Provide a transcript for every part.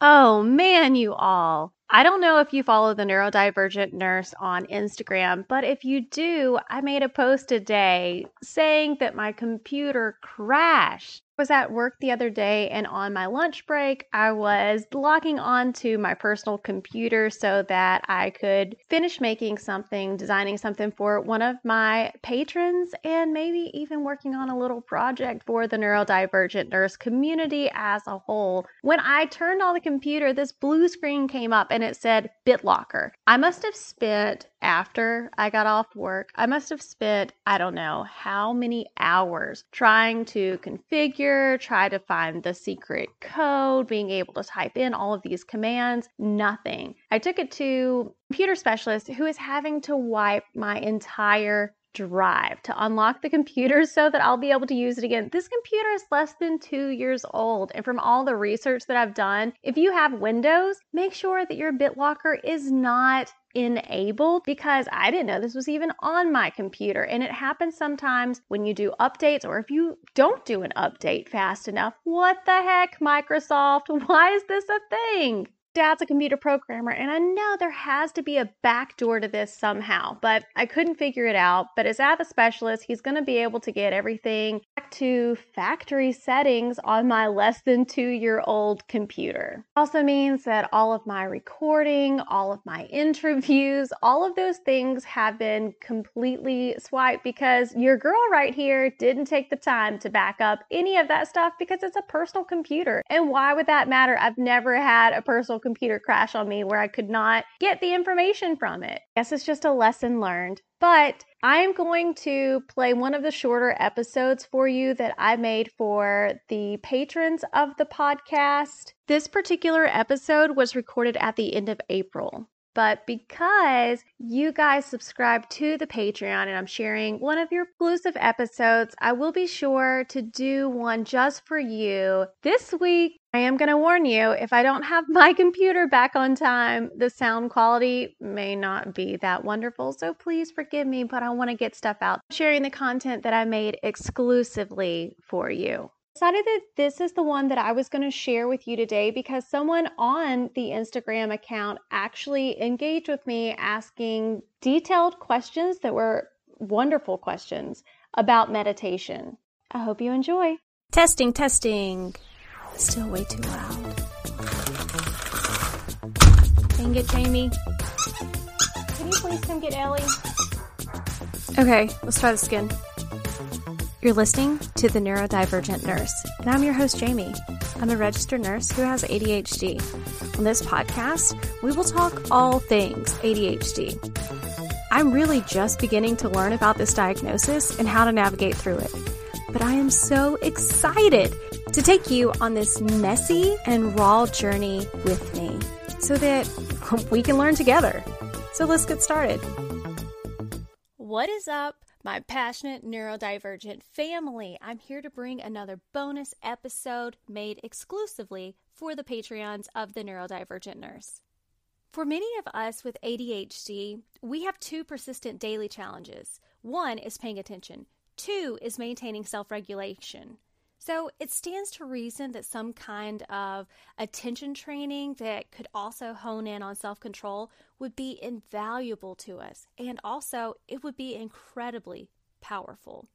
Oh man, you all. I don't know if you follow the neurodivergent nurse on Instagram, but if you do, I made a post today saying that my computer crashed was at work the other day and on my lunch break, I was logging on to my personal computer so that I could finish making something, designing something for one of my patrons, and maybe even working on a little project for the neurodivergent nurse community as a whole. When I turned on the computer, this blue screen came up and it said BitLocker. I must have spent after I got off work, I must have spent, I don't know how many hours trying to configure, try to find the secret code, being able to type in all of these commands. Nothing. I took it to computer specialist who is having to wipe my entire drive to unlock the computer so that I'll be able to use it again. This computer is less than two years old. And from all the research that I've done, if you have Windows, make sure that your BitLocker is not enabled because I didn't know this was even on my computer. And it happens sometimes when you do updates or if you don't do an update fast enough. What the heck, Microsoft? Why is this a thing? Dad's a computer programmer, and I know there has to be a backdoor to this somehow, but I couldn't figure it out. But as App specialist, he's going to be able to get everything back to factory settings on my less than two year old computer. Also means that all of my recording, all of my interviews, all of those things have been completely swiped because your girl right here didn't take the time to back up any of that stuff because it's a personal computer. And why would that matter? I've never had a personal computer crash on me where I could not get the information from it. I guess it's just a lesson learned. But I am going to play one of the shorter episodes for you that I made for the patrons of the podcast. This particular episode was recorded at the end of April. But because you guys subscribe to the Patreon and I'm sharing one of your exclusive episodes, I will be sure to do one just for you this week. I am going to warn you if I don't have my computer back on time, the sound quality may not be that wonderful. So please forgive me, but I want to get stuff out, sharing the content that I made exclusively for you decided that this is the one that I was going to share with you today because someone on the Instagram account actually engaged with me asking detailed questions that were wonderful questions about meditation. I hope you enjoy. Testing, testing. Still way too loud. Dang it, Jamie. Can you please come get Ellie? Okay, let's try this again. You're listening to The Neurodivergent Nurse, and I'm your host, Jamie. I'm a registered nurse who has ADHD. On this podcast, we will talk all things ADHD. I'm really just beginning to learn about this diagnosis and how to navigate through it. But I am so excited to take you on this messy and raw journey with me so that we can learn together. So let's get started. What is up? my passionate neurodivergent family. I'm here to bring another bonus episode made exclusively for the Patreons of the Neurodivergent Nurse. For many of us with ADHD, we have two persistent daily challenges. One is paying attention, two is maintaining self regulation. So it stands to reason that some kind of attention training that could also hone in on self control would be invaluable to us. And also, it would be incredibly powerful.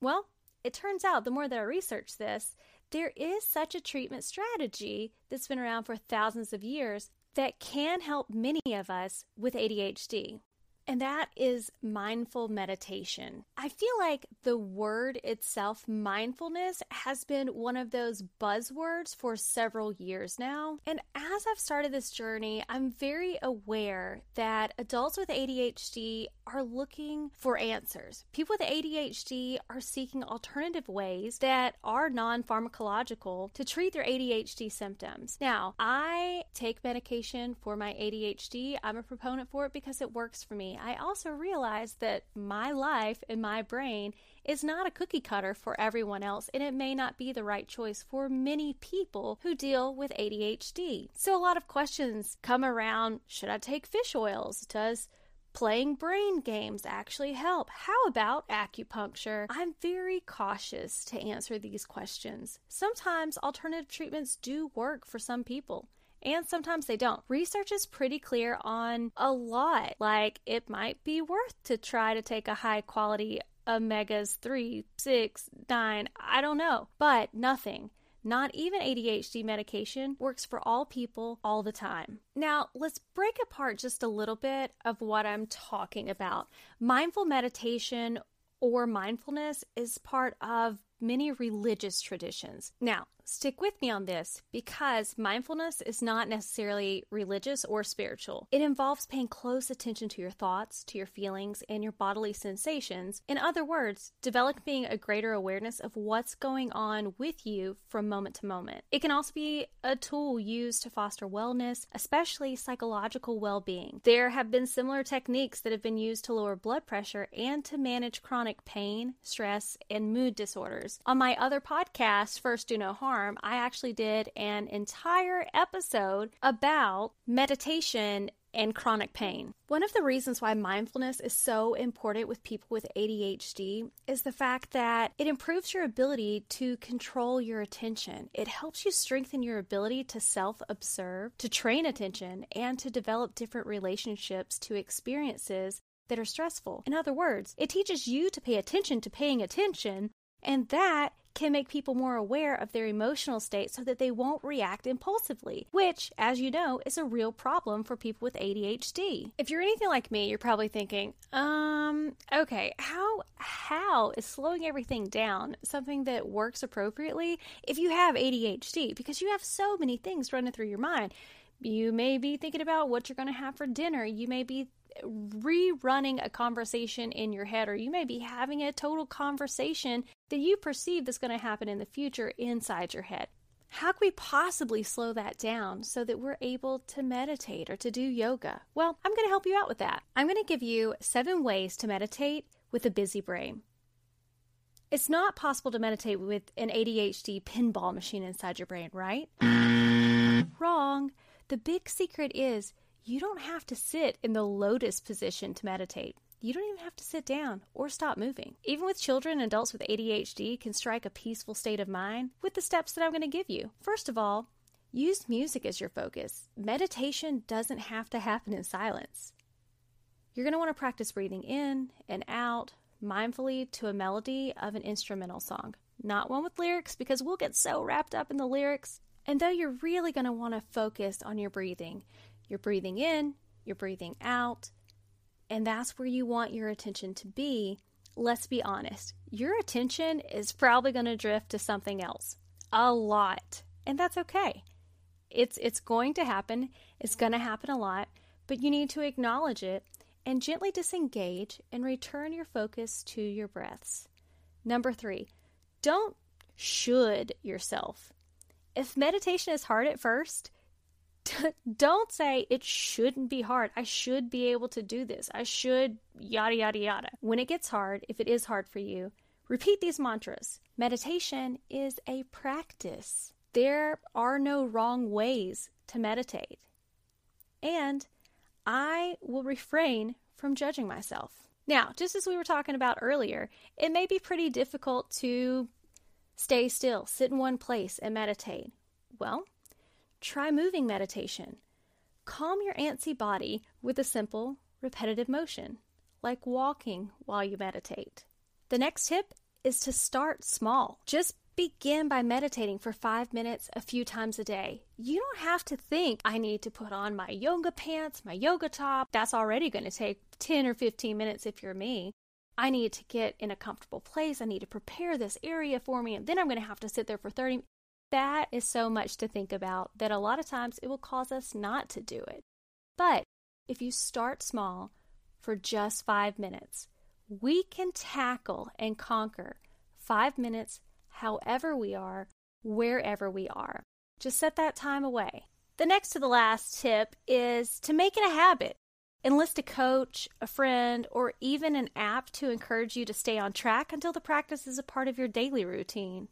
Well, it turns out the more that I research this, there is such a treatment strategy that's been around for thousands of years that can help many of us with ADHD and that is mindful meditation. I feel like the word itself, mindfulness, has been one of those buzzwords for several years now. And as I've started this journey, I'm very aware that adults with ADHD are looking for answers. People with ADHD are seeking alternative ways that are non pharmacological to treat their ADHD symptoms. Now, I take medication for my ADHD, I'm a proponent for it because it works for me. I also realize that my life and my brain is not a cookie cutter for everyone else, and it may not be the right choice for many people who deal with ADHD. So, a lot of questions come around should I take fish oils? Does playing brain games actually help? How about acupuncture? I'm very cautious to answer these questions. Sometimes alternative treatments do work for some people and sometimes they don't. Research is pretty clear on a lot. Like, it might be worth to try to take a high quality omegas 3, 6, 9, I don't know, but nothing. Not even ADHD medication works for all people all the time. Now, let's break apart just a little bit of what I'm talking about. Mindful meditation or mindfulness is part of many religious traditions. Now, stick with me on this because mindfulness is not necessarily religious or spiritual. It involves paying close attention to your thoughts, to your feelings, and your bodily sensations. In other words, developing a greater awareness of what's going on with you from moment to moment. It can also be a tool used to foster wellness, especially psychological well being. There have been similar techniques that have been used to lower blood pressure and to manage chronic pain, stress, and mood disorders. On my other podcast, First Do No Harm, I actually did an entire episode about meditation and chronic pain. One of the reasons why mindfulness is so important with people with ADHD is the fact that it improves your ability to control your attention. It helps you strengthen your ability to self observe, to train attention, and to develop different relationships to experiences that are stressful. In other words, it teaches you to pay attention to paying attention and that can make people more aware of their emotional state so that they won't react impulsively, which, as you know, is a real problem for people with ADHD. If you're anything like me, you're probably thinking, um, okay, how how is slowing everything down something that works appropriately if you have ADHD? Because you have so many things running through your mind. You may be thinking about what you're going to have for dinner. You may be rerunning a conversation in your head, or you may be having a total conversation that you perceive that's going to happen in the future inside your head. How can we possibly slow that down so that we're able to meditate or to do yoga? Well, I'm going to help you out with that. I'm going to give you seven ways to meditate with a busy brain. It's not possible to meditate with an ADHD pinball machine inside your brain, right? Wrong. The big secret is you don't have to sit in the lotus position to meditate. You don't even have to sit down or stop moving. Even with children and adults with ADHD can strike a peaceful state of mind with the steps that I'm going to give you. First of all, use music as your focus. Meditation doesn't have to happen in silence. You're going to want to practice breathing in and out mindfully to a melody of an instrumental song, not one with lyrics because we'll get so wrapped up in the lyrics. And though you're really going to want to focus on your breathing, you're breathing in, you're breathing out, and that's where you want your attention to be. Let's be honest, your attention is probably going to drift to something else a lot, and that's okay. It's it's going to happen. It's going to happen a lot, but you need to acknowledge it and gently disengage and return your focus to your breaths. Number 3, don't should yourself. If meditation is hard at first, don't say it shouldn't be hard. I should be able to do this. I should yada yada yada. When it gets hard, if it is hard for you, repeat these mantras. Meditation is a practice. There are no wrong ways to meditate. And I will refrain from judging myself. Now, just as we were talking about earlier, it may be pretty difficult to stay still, sit in one place, and meditate. Well, Try moving meditation. Calm your antsy body with a simple, repetitive motion, like walking while you meditate. The next tip is to start small. Just begin by meditating for five minutes a few times a day. You don't have to think, I need to put on my yoga pants, my yoga top. That's already going to take 10 or 15 minutes if you're me. I need to get in a comfortable place. I need to prepare this area for me, and then I'm going to have to sit there for 30 that is so much to think about that a lot of times it will cause us not to do it. But if you start small for just five minutes, we can tackle and conquer five minutes however we are, wherever we are. Just set that time away. The next to the last tip is to make it a habit. Enlist a coach, a friend, or even an app to encourage you to stay on track until the practice is a part of your daily routine.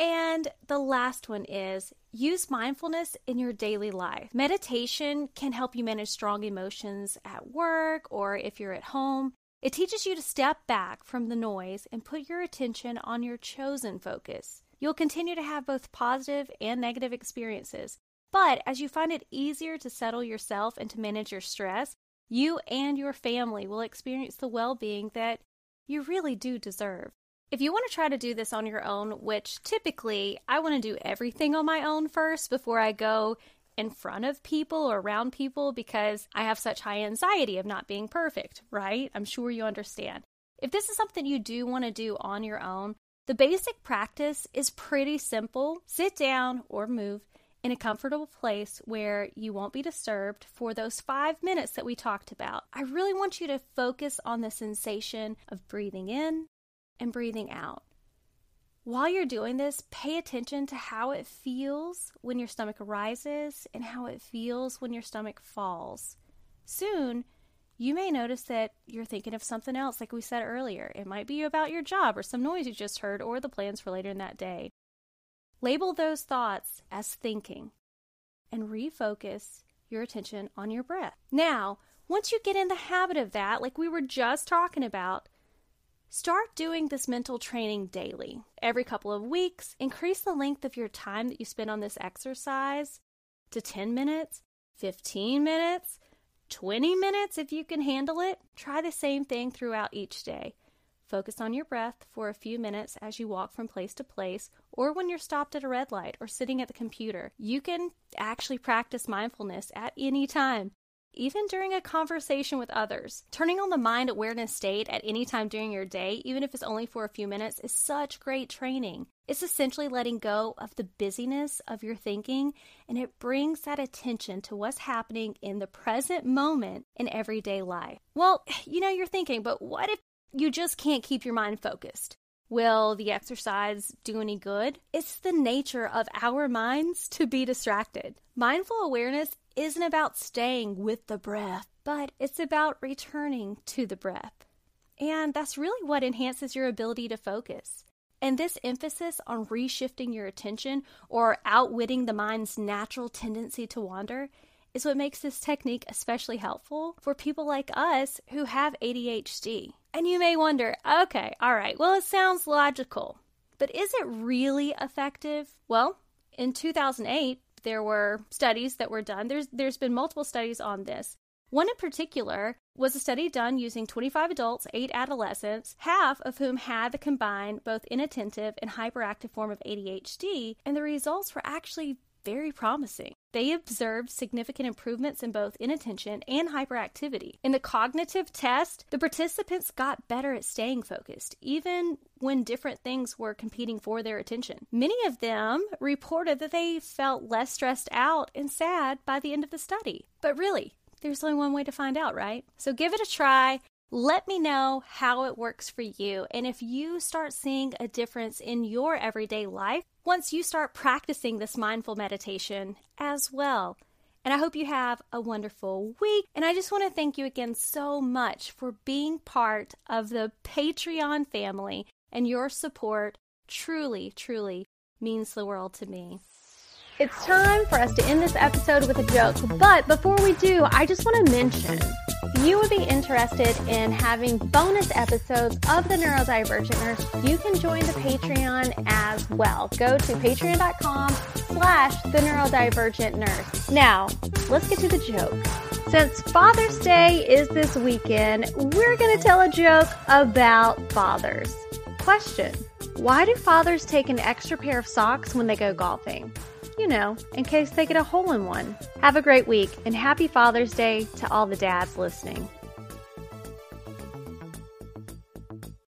And the last one is use mindfulness in your daily life. Meditation can help you manage strong emotions at work or if you're at home. It teaches you to step back from the noise and put your attention on your chosen focus. You'll continue to have both positive and negative experiences, but as you find it easier to settle yourself and to manage your stress, you and your family will experience the well being that you really do deserve. If you want to try to do this on your own, which typically I want to do everything on my own first before I go in front of people or around people because I have such high anxiety of not being perfect, right? I'm sure you understand. If this is something you do want to do on your own, the basic practice is pretty simple. Sit down or move in a comfortable place where you won't be disturbed for those five minutes that we talked about. I really want you to focus on the sensation of breathing in and breathing out. While you're doing this, pay attention to how it feels when your stomach rises and how it feels when your stomach falls. Soon, you may notice that you're thinking of something else, like we said earlier. It might be about your job or some noise you just heard or the plans for later in that day. Label those thoughts as thinking and refocus your attention on your breath. Now, once you get in the habit of that, like we were just talking about, Start doing this mental training daily. Every couple of weeks, increase the length of your time that you spend on this exercise to 10 minutes, 15 minutes, 20 minutes if you can handle it. Try the same thing throughout each day. Focus on your breath for a few minutes as you walk from place to place or when you're stopped at a red light or sitting at the computer. You can actually practice mindfulness at any time even during a conversation with others. Turning on the mind awareness state at any time during your day, even if it's only for a few minutes, is such great training. It's essentially letting go of the busyness of your thinking, and it brings that attention to what's happening in the present moment in everyday life. Well, you know, you're thinking, but what if you just can't keep your mind focused? Will the exercise do any good? It's the nature of our minds to be distracted. Mindful awareness isn't about staying with the breath, but it's about returning to the breath. And that's really what enhances your ability to focus. And this emphasis on reshifting your attention or outwitting the mind's natural tendency to wander is what makes this technique especially helpful for people like us who have ADHD. And you may wonder, okay, all right, well, it sounds logical, but is it really effective? Well, in 2008, there were studies that were done. There's there's been multiple studies on this. One in particular was a study done using 25 adults, 8 adolescents, half of whom had the combined both inattentive and hyperactive form of ADHD, and the results were actually very promising. They observed significant improvements in both inattention and hyperactivity. In the cognitive test, the participants got better at staying focused, even when different things were competing for their attention. Many of them reported that they felt less stressed out and sad by the end of the study. But really, there's only one way to find out, right? So give it a try. Let me know how it works for you. And if you start seeing a difference in your everyday life once you start practicing this mindful meditation as well. And I hope you have a wonderful week. And I just want to thank you again so much for being part of the Patreon family. And your support truly, truly means the world to me. It's time for us to end this episode with a joke. But before we do, I just want to mention if you would be interested in having bonus episodes of the Neurodivergent Nurse, you can join the Patreon as well. Go to patreon.com slash the neurodivergent nurse. Now, let's get to the joke. Since Father's Day is this weekend, we're going to tell a joke about fathers. Question Why do fathers take an extra pair of socks when they go golfing? You know, in case they get a hole in one. Have a great week and happy Father's Day to all the dads listening.